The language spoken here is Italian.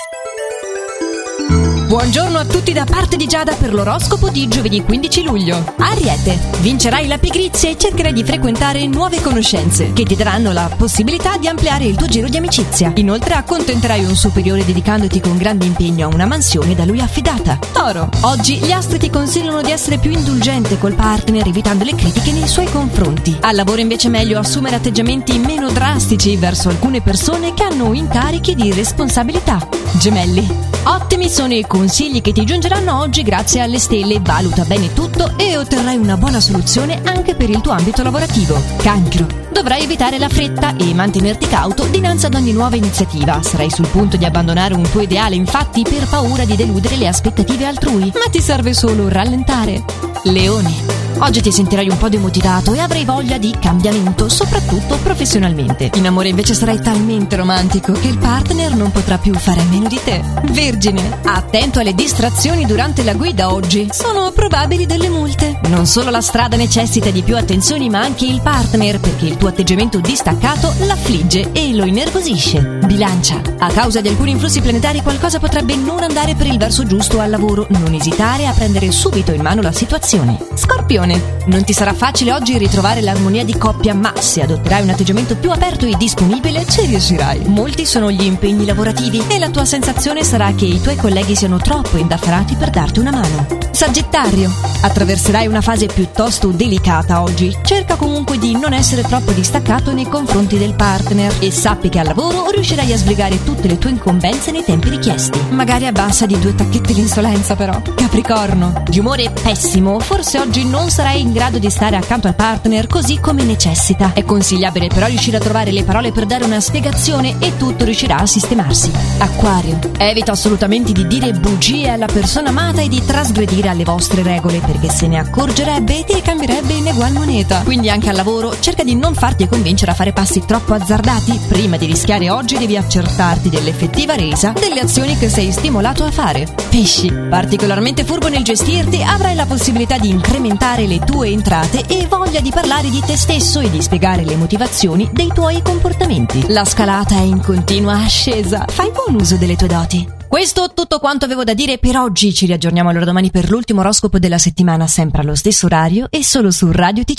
Thank you. Buongiorno a tutti da parte di Giada per l'oroscopo di giovedì 15 luglio. Ariete, vincerai la pigrizia e cercherai di frequentare nuove conoscenze che ti daranno la possibilità di ampliare il tuo giro di amicizia. Inoltre accontenterai un superiore dedicandoti con grande impegno a una mansione da lui affidata. Toro, oggi gli astri ti consigliano di essere più indulgente col partner evitando le critiche nei suoi confronti. Al lavoro invece è meglio assumere atteggiamenti meno drastici verso alcune persone che hanno incarichi di responsabilità. Gemelli, ottimi sono i consigli che ti giungeranno oggi grazie alle stelle. Valuta bene tutto e otterrai una buona soluzione anche per il tuo ambito lavorativo. Cancro. Dovrai evitare la fretta e mantenerti cauto dinanzi ad ogni nuova iniziativa. Sarai sul punto di abbandonare un tuo ideale, infatti, per paura di deludere le aspettative altrui. Ma ti serve solo rallentare. Leone. Oggi ti sentirai un po' demotivato e avrai voglia di cambiamento, soprattutto professionalmente. In amore invece sarai talmente romantico che il partner non potrà più fare a meno di te. Vergine, attento alle distrazioni durante la guida oggi. Sono probabili delle multe. Non solo la strada necessita di più attenzioni, ma anche il partner, perché il tuo atteggiamento distaccato l'affligge e lo innervosisce. Bilancia. A causa di alcuni influssi planetari qualcosa potrebbe non andare per il verso giusto al lavoro. Non esitare a prendere subito in mano la situazione. Scorpione. Non ti sarà facile oggi ritrovare l'armonia di coppia, ma se adotterai un atteggiamento più aperto e disponibile ci riuscirai. Molti sono gli impegni lavorativi e la tua sensazione sarà che i tuoi colleghi siano troppo indaffarati per darti una mano. Sagittario, attraverserai una fase piuttosto delicata oggi. Cerca comunque di non essere troppo distaccato nei confronti del partner e sappi che al lavoro riuscirai a sbrigare tutte le tue incombenze nei tempi richiesti. Magari abbassa di due tacchetti l'insolenza però. Capricorno, di umore pessimo, forse oggi non sarai in grado di stare accanto al partner così come necessita. È consigliabile però riuscire a trovare le parole per dare una spiegazione e tutto riuscirà a sistemarsi. Acquario, evita assolutamente di dire bugie alla persona amata e di trasgredire alle vostre regole perché se ne accorgerebbe e ti cambierebbe in egual moneta. Quindi anche al lavoro cerca di non farti convincere a fare passi troppo azzardati. Prima di rischiare oggi devi accertarti dell'effettiva resa delle azioni che sei stimolato a fare. Pesci, particolarmente furbo nel gestirti, avrai la possibilità di incrementare le tue entrate e voglia di parlare di te stesso e di spiegare le motivazioni dei tuoi comportamenti. La scalata è in continua ascesa. Fai buon uso delle tue doti. Questo è tutto quanto avevo da dire per oggi. Ci riaggiorniamo allora domani per l'ultimo oroscopo della settimana, sempre allo stesso orario e solo su Radio TC.